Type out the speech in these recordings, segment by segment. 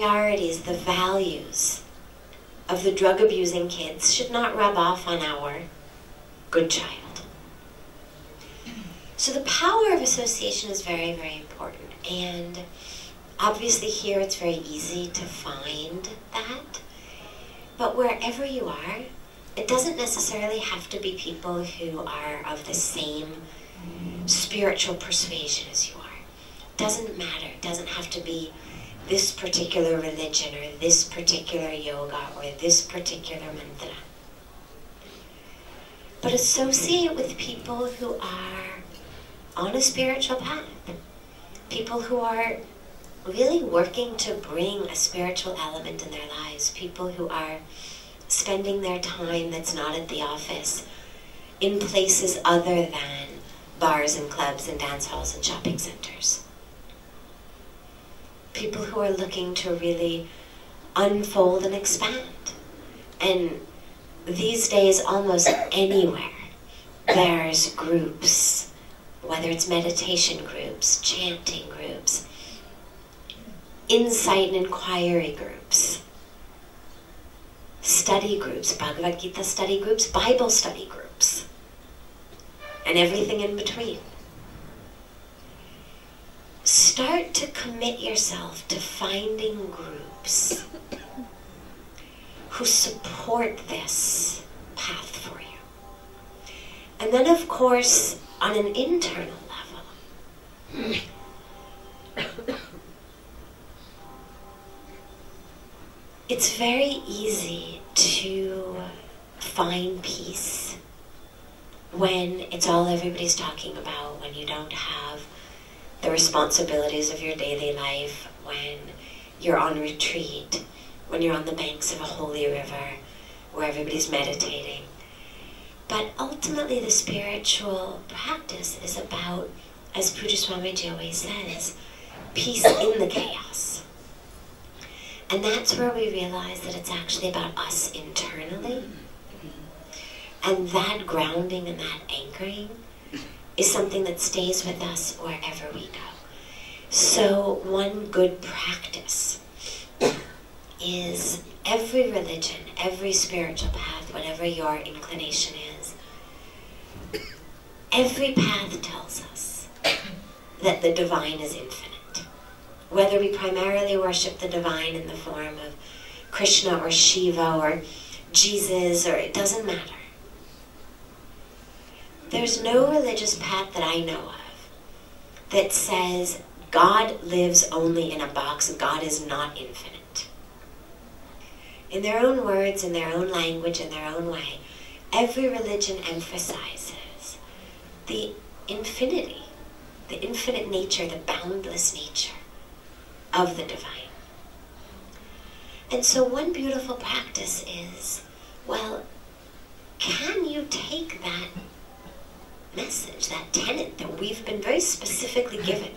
priorities, the values of the drug abusing kids should not rub off on our good child. So the power of association is very, very important. And obviously here it's very easy to find that. But wherever you are, it doesn't necessarily have to be people who are of the same spiritual persuasion as you are. Doesn't matter. It doesn't have to be this particular religion or this particular yoga or this particular mantra. But associate with people who are on a spiritual path. People who are really working to bring a spiritual element in their lives. People who are spending their time that's not at the office in places other than bars and clubs and dance halls and shopping centers. People who are looking to really unfold and expand. And these days, almost anywhere, there's groups, whether it's meditation groups, chanting groups, insight and inquiry groups, study groups, Bhagavad Gita study groups, Bible study groups, and everything in between. Start to commit yourself to finding groups who support this path for you. And then, of course, on an internal level, it's very easy to find peace when it's all everybody's talking about, when you don't have the responsibilities of your daily life, when you're on retreat, when you're on the banks of a holy river where everybody's meditating. But ultimately, the spiritual practice is about, as Pujya Swamiji always says, peace in the chaos. And that's where we realize that it's actually about us internally. And that grounding and that anchoring is something that stays with us wherever we go. So, one good practice is every religion, every spiritual path, whatever your inclination is, every path tells us that the divine is infinite whether we primarily worship the divine in the form of Krishna or Shiva or Jesus, or it doesn't matter. There's no religious path that I know of that says God lives only in a box, God is not infinite. In their own words, in their own language, in their own way, every religion emphasizes the infinity, the infinite nature, the boundless nature of the divine. And so, one beautiful practice is well, can you take that message, that tenet that we've been very specifically given?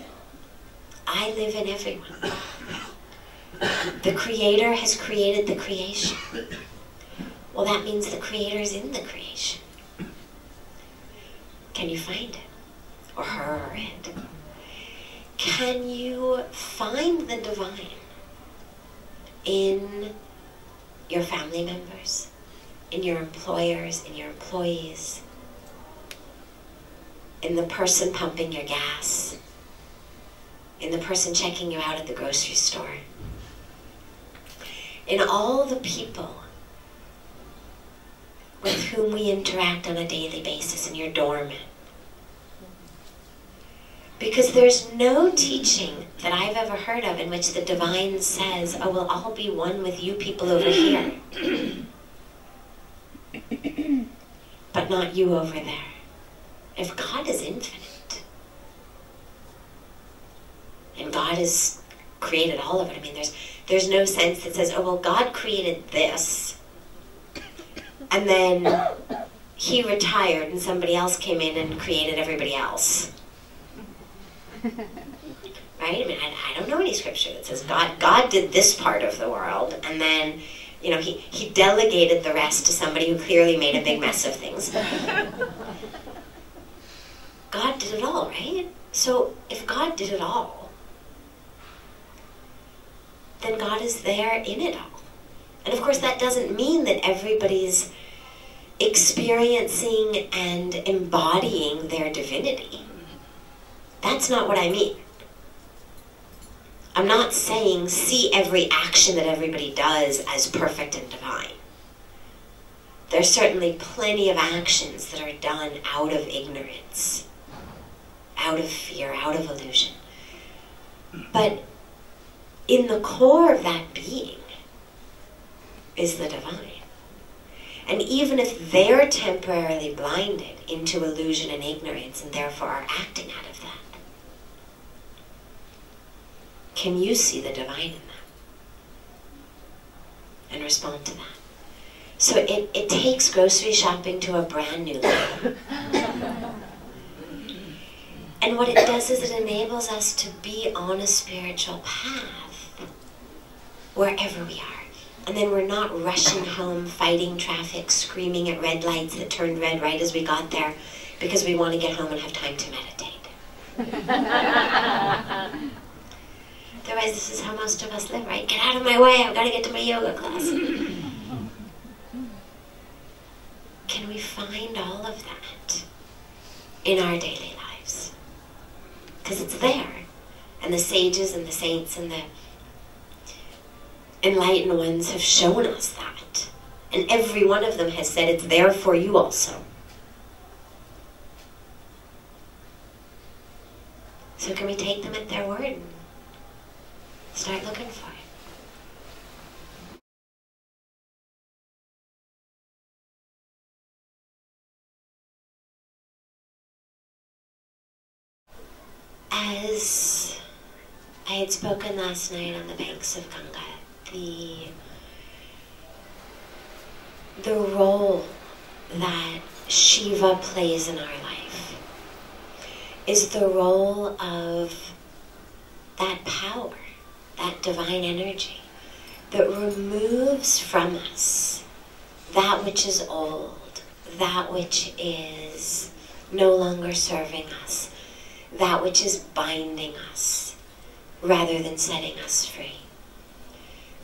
I live in everyone. The Creator has created the creation. Well, that means the Creator is in the creation. Can you find it? Or her or it? can you find the divine in your family members, in your employers, in your employees, in the person pumping your gas, in the person checking you out at the grocery store, in all the people with whom we interact on a daily basis in your doorman, because there's no teaching that I've ever heard of in which the divine says, oh, well, I'll be one with you people over here. but not you over there. If God is infinite, and God has created all of it, I mean, there's, there's no sense that says, oh, well, God created this, and then he retired and somebody else came in and created everybody else right? I mean, I, I don't know any scripture that says God God did this part of the world, and then you know he he delegated the rest to somebody who clearly made a big mess of things. God did it all, right? So if God did it all, then God is there in it all. And of course, that doesn't mean that everybody's experiencing and embodying their divinity. That's not what I mean. I'm not saying see every action that everybody does as perfect and divine. There's certainly plenty of actions that are done out of ignorance, out of fear, out of illusion. But in the core of that being is the divine. And even if they're temporarily blinded into illusion and ignorance and therefore are acting out of that, can you see the divine in them and respond to that? So it, it takes grocery shopping to a brand new level. and what it does is it enables us to be on a spiritual path wherever we are. And then we're not rushing home, fighting traffic, screaming at red lights that turned red right as we got there because we want to get home and have time to meditate. Otherwise, this is how most of us live, right? Get out of my way, I've got to get to my yoga class. Can we find all of that in our daily lives? Because it's there. And the sages and the saints and the enlightened ones have shown us that. And every one of them has said it's there for you also. So can we take them at their word and start looking for had spoken last night on the banks of Ganga, the the role that Shiva plays in our life is the role of that power, that divine energy that removes from us that which is old, that which is no longer serving us, that which is binding us, rather than setting us free.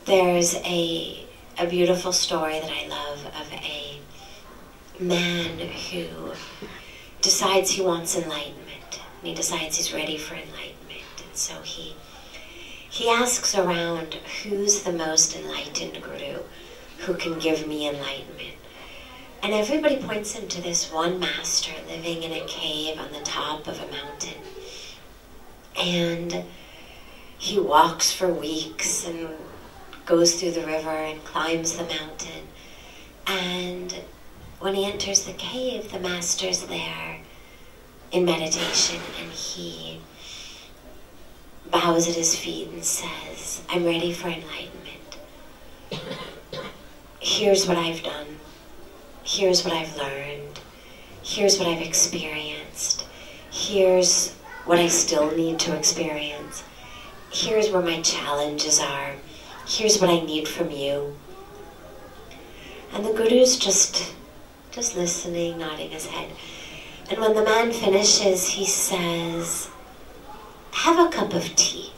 There's a, a beautiful story that I love of a man who decides he wants enlightenment. And he decides he's ready for enlightenment. And so he he asks around who's the most enlightened guru who can give me enlightenment. And everybody points him to this one master living in a cave on the top of a mountain. And he walks for weeks and goes through the river and climbs the mountain. And when he enters the cave, the master's there in meditation and he bows at his feet and says, I'm ready for enlightenment. Here's what I've done. Here's what I've learned. Here's what I've experienced. Here's what I still need to experience. Here's where my challenges are. Here's what I need from you. And the Guru's just, just listening, nodding his head. And when the man finishes, he says, have a cup of tea.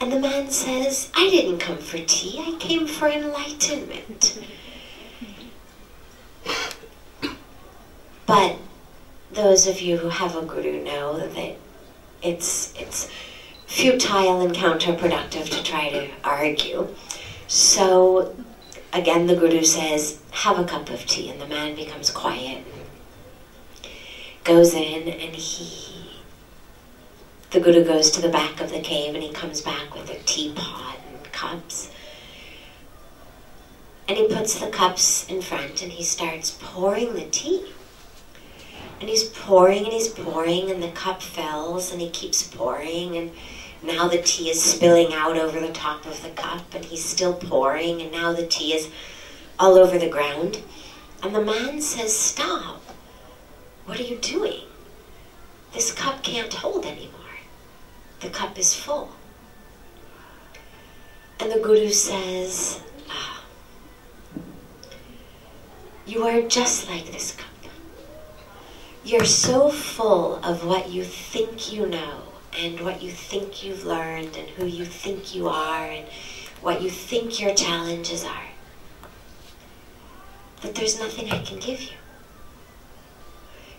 And the man says, I didn't come for tea, I came for enlightenment. But those of you who have a guru know that it's it's futile and counterproductive to try to argue. So again the guru says, have a cup of tea, and the man becomes quiet goes in and he the guru goes to the back of the cave and he comes back with a teapot and cups. And he puts the cups in front and he starts pouring the tea. And he's pouring and he's pouring and the cup fills and he keeps pouring and now the tea is spilling out over the top of the cup and he's still pouring and now the tea is all over the ground. And the man says, Stop. What are you doing? This cup can't hold anymore the cup is full. And the Guru says, ah, You are just like this cup. You're so full of what you think you know and what you think you've learned and who you think you are and what you think your challenges are. That there's nothing I can give you.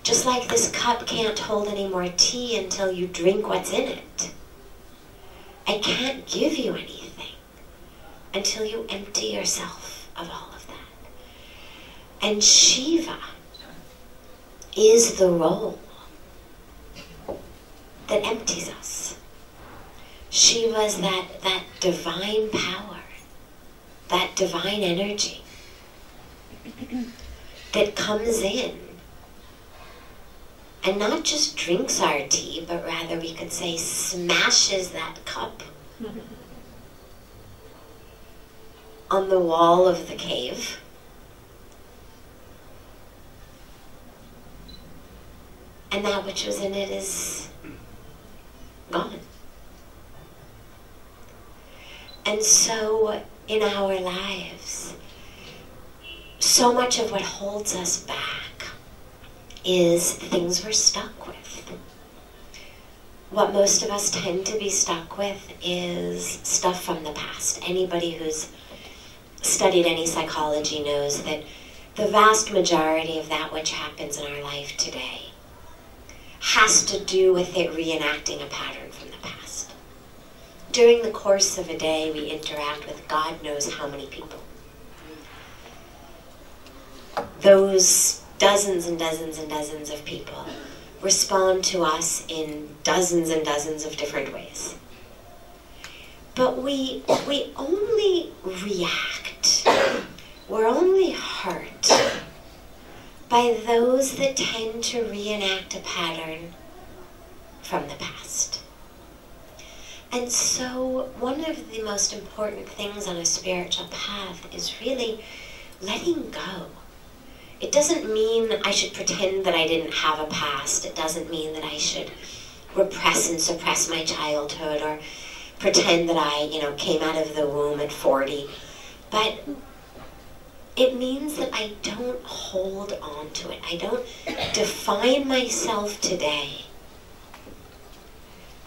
Just like this cup can't hold any more tea until you drink what's in it. I can't give you anything until you empty yourself of all of that. And Shiva is the role that empties us. Shiva's that, that divine power, that divine energy that comes in and not just drinks our tea, but rather we could say smashes that cup on the wall of the cave. And that which was in it is gone. And so in our lives, so much of what holds us back is things we're stuck with. What most of us tend to be stuck with is stuff from the past. Anybody who's studied any psychology knows that the vast majority of that which happens in our life today has to do with it reenacting a pattern from the past. During the course of a day, we interact with God knows how many people. Those dozens and dozens and dozens of people respond to us in dozens and dozens of different ways. But we, we only react, we're only hurt by those that tend to reenact a pattern from the past. And so, one of the most important things on a spiritual path is really letting go it doesn't mean I should pretend that I didn't have a past. It doesn't mean that I should repress and suppress my childhood or pretend that I, you know, came out of the womb at 40. But it means that I don't hold on to it. I don't define myself today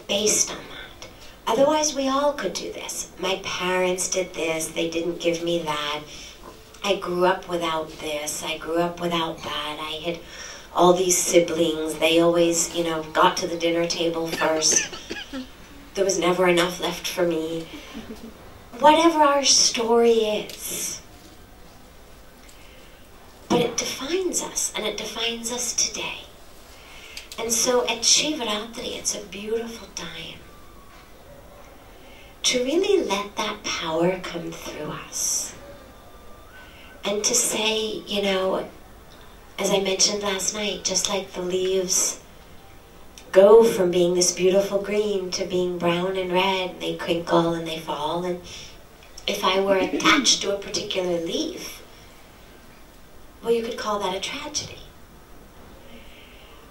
based on that. Otherwise, we all could do this. My parents did this, they didn't give me that I grew up without this, I grew up without that. I had all these siblings. They always, you know, got to the dinner table first. There was never enough left for me. Whatever our story is. But it defines us, and it defines us today. And so at Shivaratri, it's a beautiful time to really let that power come through us and to say, you know, as I mentioned last night, just like the leaves go from being this beautiful green to being brown and red, they crinkle and they fall. And if I were attached to a particular leaf, well, you could call that a tragedy.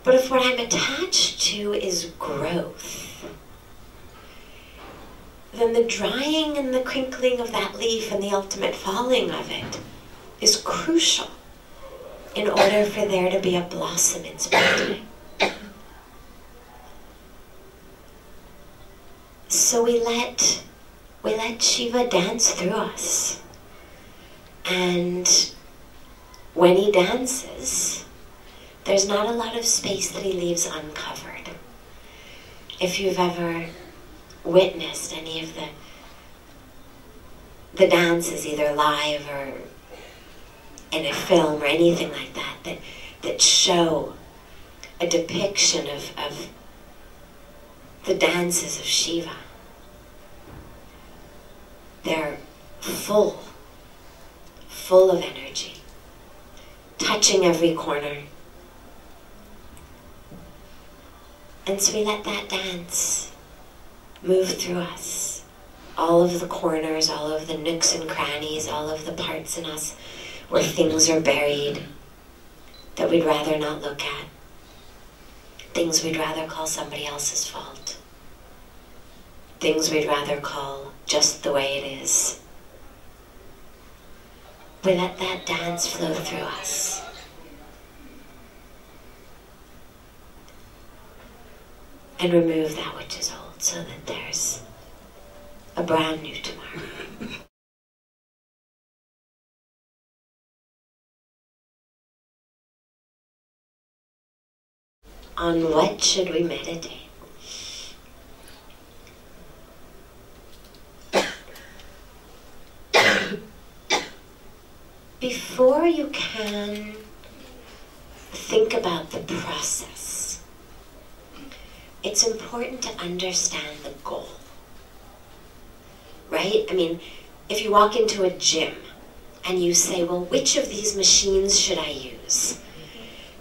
But if what I'm attached to is growth, then the drying and the crinkling of that leaf and the ultimate falling of it is crucial in order for there to be a blossom in springtime. So we let we let Shiva dance through us. And when he dances, there's not a lot of space that he leaves uncovered. If you've ever witnessed any of the the dances either live or in a film or anything like that that, that show a depiction of, of the dances of Shiva. They're full, full of energy, touching every corner. And so we let that dance move through us. All of the corners, all of the nooks and crannies, all of the parts in us where things are buried that we'd rather not look at, things we'd rather call somebody else's fault, things we'd rather call just the way it is. Let that dance flow through us. and remove that which is old so that there's a brand new tomorrow. On what should we meditate? Before you can think about the process, it's important to understand the goal. Right? I mean, if you walk into a gym and you say, well, which of these machines should I use?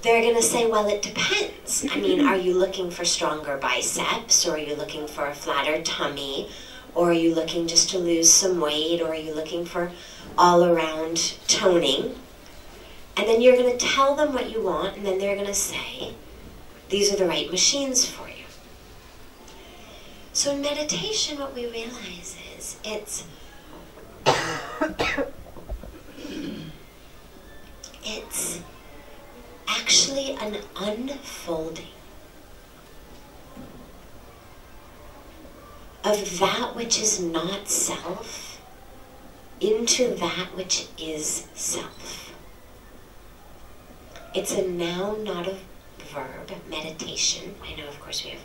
They're going to say, well, it depends. I mean, are you looking for stronger biceps or are you looking for a flatter tummy? Or are you looking just to lose some weight? Or are you looking for all around toning? And then you're going to tell them what you want, and then they're going to say, these are the right machines for you. So in meditation, what we realize is it's it's actually an unfolding of that which is not self into that which is self. It's a noun, not a verb, meditation. I know, of course, we have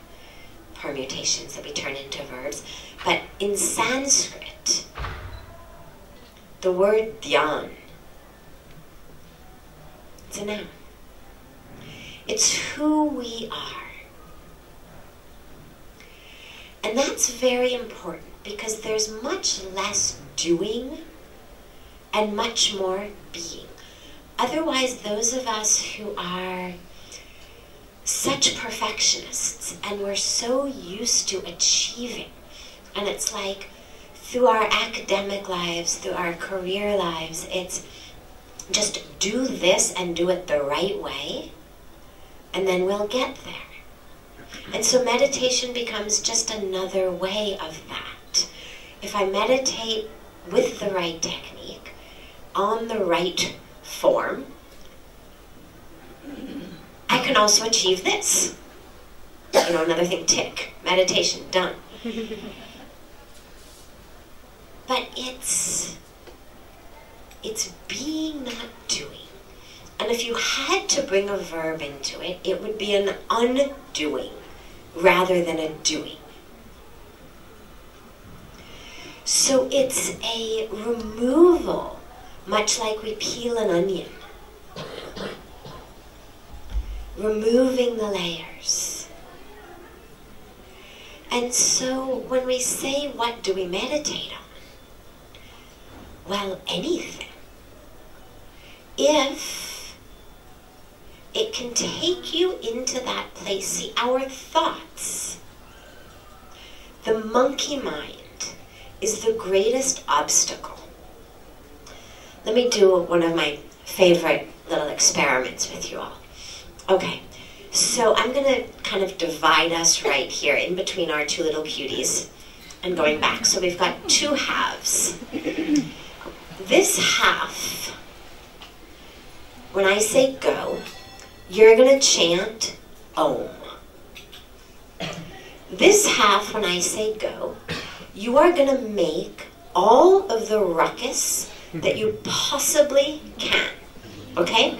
permutations that we turn into verbs, but in Sanskrit, the word dhyan, it's a noun. It's who we are. And that's very important because there's much less doing and much more being. Otherwise, those of us who are such perfectionists and we're so used to achieving, and it's like through our academic lives, through our career lives, it's just do this and do it the right way, and then we'll get there. And so meditation becomes just another way of that. If I meditate with the right technique, on the right form, I can also achieve this. You know, another thing, tick, meditation, done. but it's it's being not doing. And if you had to bring a verb into it, it would be an undoing rather than a doing. So it's a removal, much like we peel an onion. Removing the layers. And so when we say, what do we meditate on? Well, anything. If it can take you into that place, see, our thoughts, the monkey mind, is the greatest obstacle. Let me do one of my favorite little experiments with you all. Okay, so I'm going to kind of divide us right here in between our two little cuties and going back. So we've got two halves. This half, when I say go, you're going to chant Om. This half, when I say go, you are going to make all of the ruckus that you possibly can. Okay?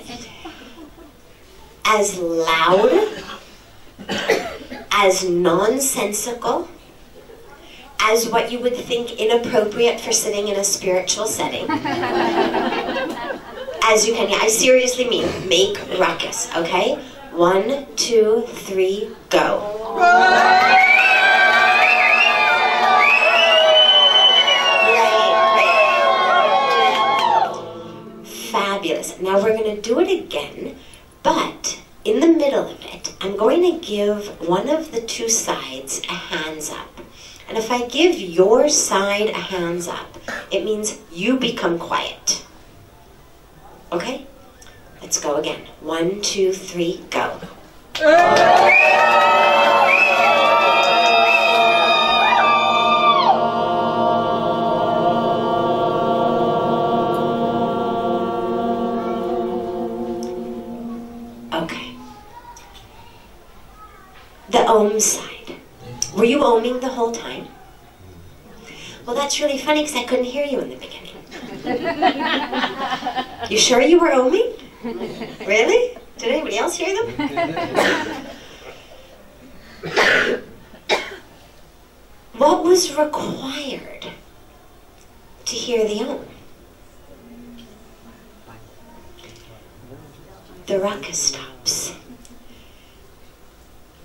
As loud, as nonsensical, as what you would think inappropriate for sitting in a spiritual setting. as you can, I seriously mean, make ruckus, okay? One, two, three, go. Fabulous. Now we're going to do it again, but in the middle of it, I'm going to give one of the two sides a hands up. And if I give your side a hands up, it means you become quiet. Okay? Let's go again. One, two, three, go. Okay. The Om side. Were you oming the whole time? Well, that's really funny because I couldn't hear you in the beginning. You sure you were oming? Really? Did anybody else hear them? what was required to hear the om? The ruckus stops.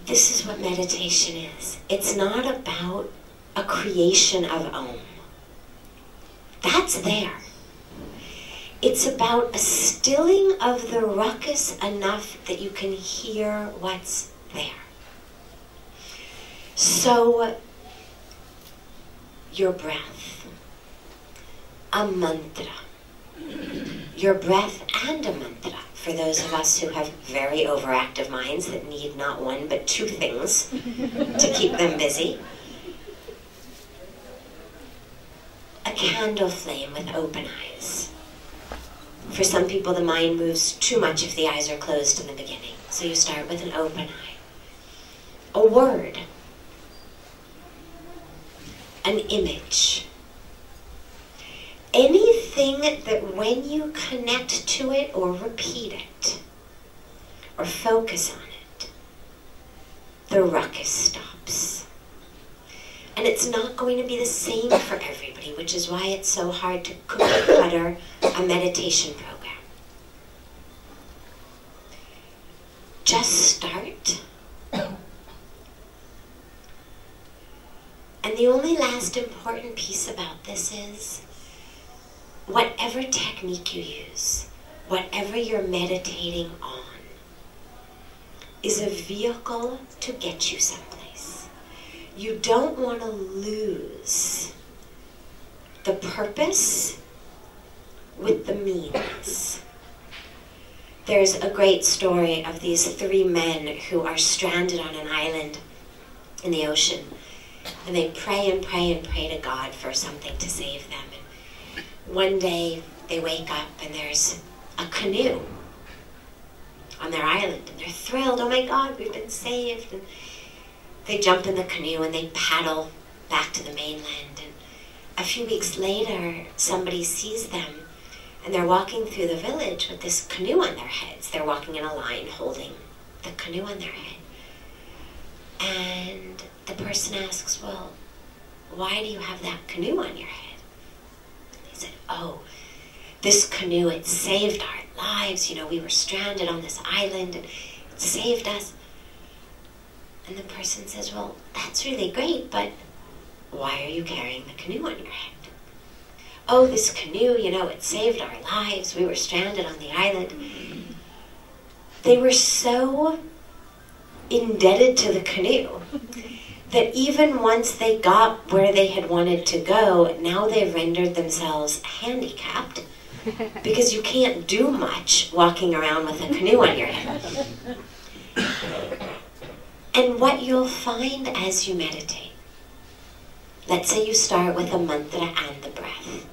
This is what meditation is. It's not about a creation of Om. That's there. It's about a stilling of the ruckus enough that you can hear what's there. So, your breath, a mantra, your breath and a mantra for those of us who have very overactive minds that need not one but two things to keep them busy. A candle flame with open eyes. For some people, the mind moves too much if the eyes are closed in the beginning. So you start with an open eye. A word. An image anything that when you connect to it or repeat it or focus on it, the ruckus stops. It's not going to be the same for everybody, which is why it's so hard to cookie cutter a meditation program. Just start. And the only last important piece about this is whatever technique you use, whatever you're meditating on, is a vehicle to get you someplace. You don't want to lose the purpose with the means. There's a great story of these three men who are stranded on an island in the ocean. And they pray and pray and pray to God for something to save them And one day they wake up and there's a canoe on their island and they're thrilled. Oh my God, we've been saved. And they jump in the canoe and they paddle back to the mainland. And a few weeks later, somebody sees them and they're walking through the village with this canoe on their heads. They're walking in a line holding the canoe on their head. And the person asks, Well, why do you have that canoe on your head? And they said, oh, this canoe, it saved our lives. You know, we were stranded on this island and it saved us. And the person says, well, that's really great, but why are you carrying the canoe on your head? Oh, this canoe, you know, it saved our lives. We were stranded on the island. They were so indebted to the canoe that even once they got where they had wanted to go, now they've rendered themselves handicapped because you can't do much walking around with a canoe on your head. And what you'll find as you meditate, let's say you start with a mantra and the breath.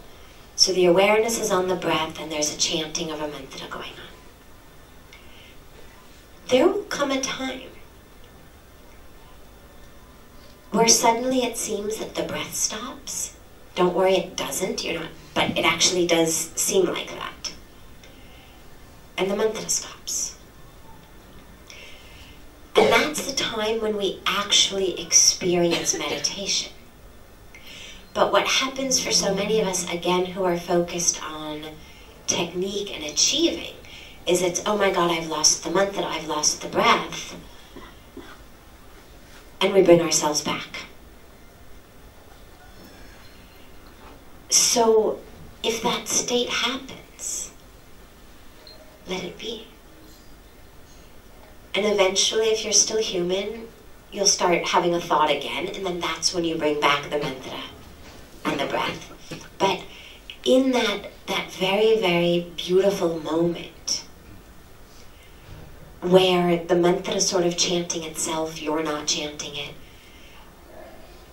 So the awareness is on the breath and there's a chanting of a mantra going on. There will come a time where suddenly it seems that the breath stops. Don't worry, it doesn't. You're not, but it actually does seem like that. And the mantra stops. And that's the time when we actually experience meditation. But what happens for so many of us, again, who are focused on technique and achieving, is it's, oh my God, I've lost the mantra, I've lost the breath and we bring ourselves back. So, if that state happens, let it be. And eventually, if you're still human, you'll start having a thought again, and then that's when you bring back the mantra and the breath. But in that, that very, very beautiful moment, where the mantra is sort of chanting itself, you're not chanting it.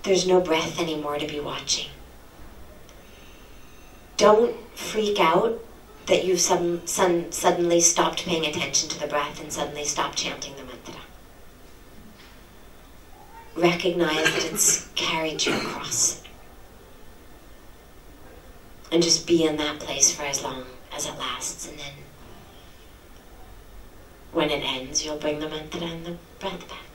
There's no breath anymore to be watching. Don't freak out that you've some, some, suddenly stopped paying attention to the breath and suddenly stopped chanting the mantra. recognize that it's carried you across. And just be in that place for as long as it lasts, and then when it ends, you'll bring the mantra and the breath back.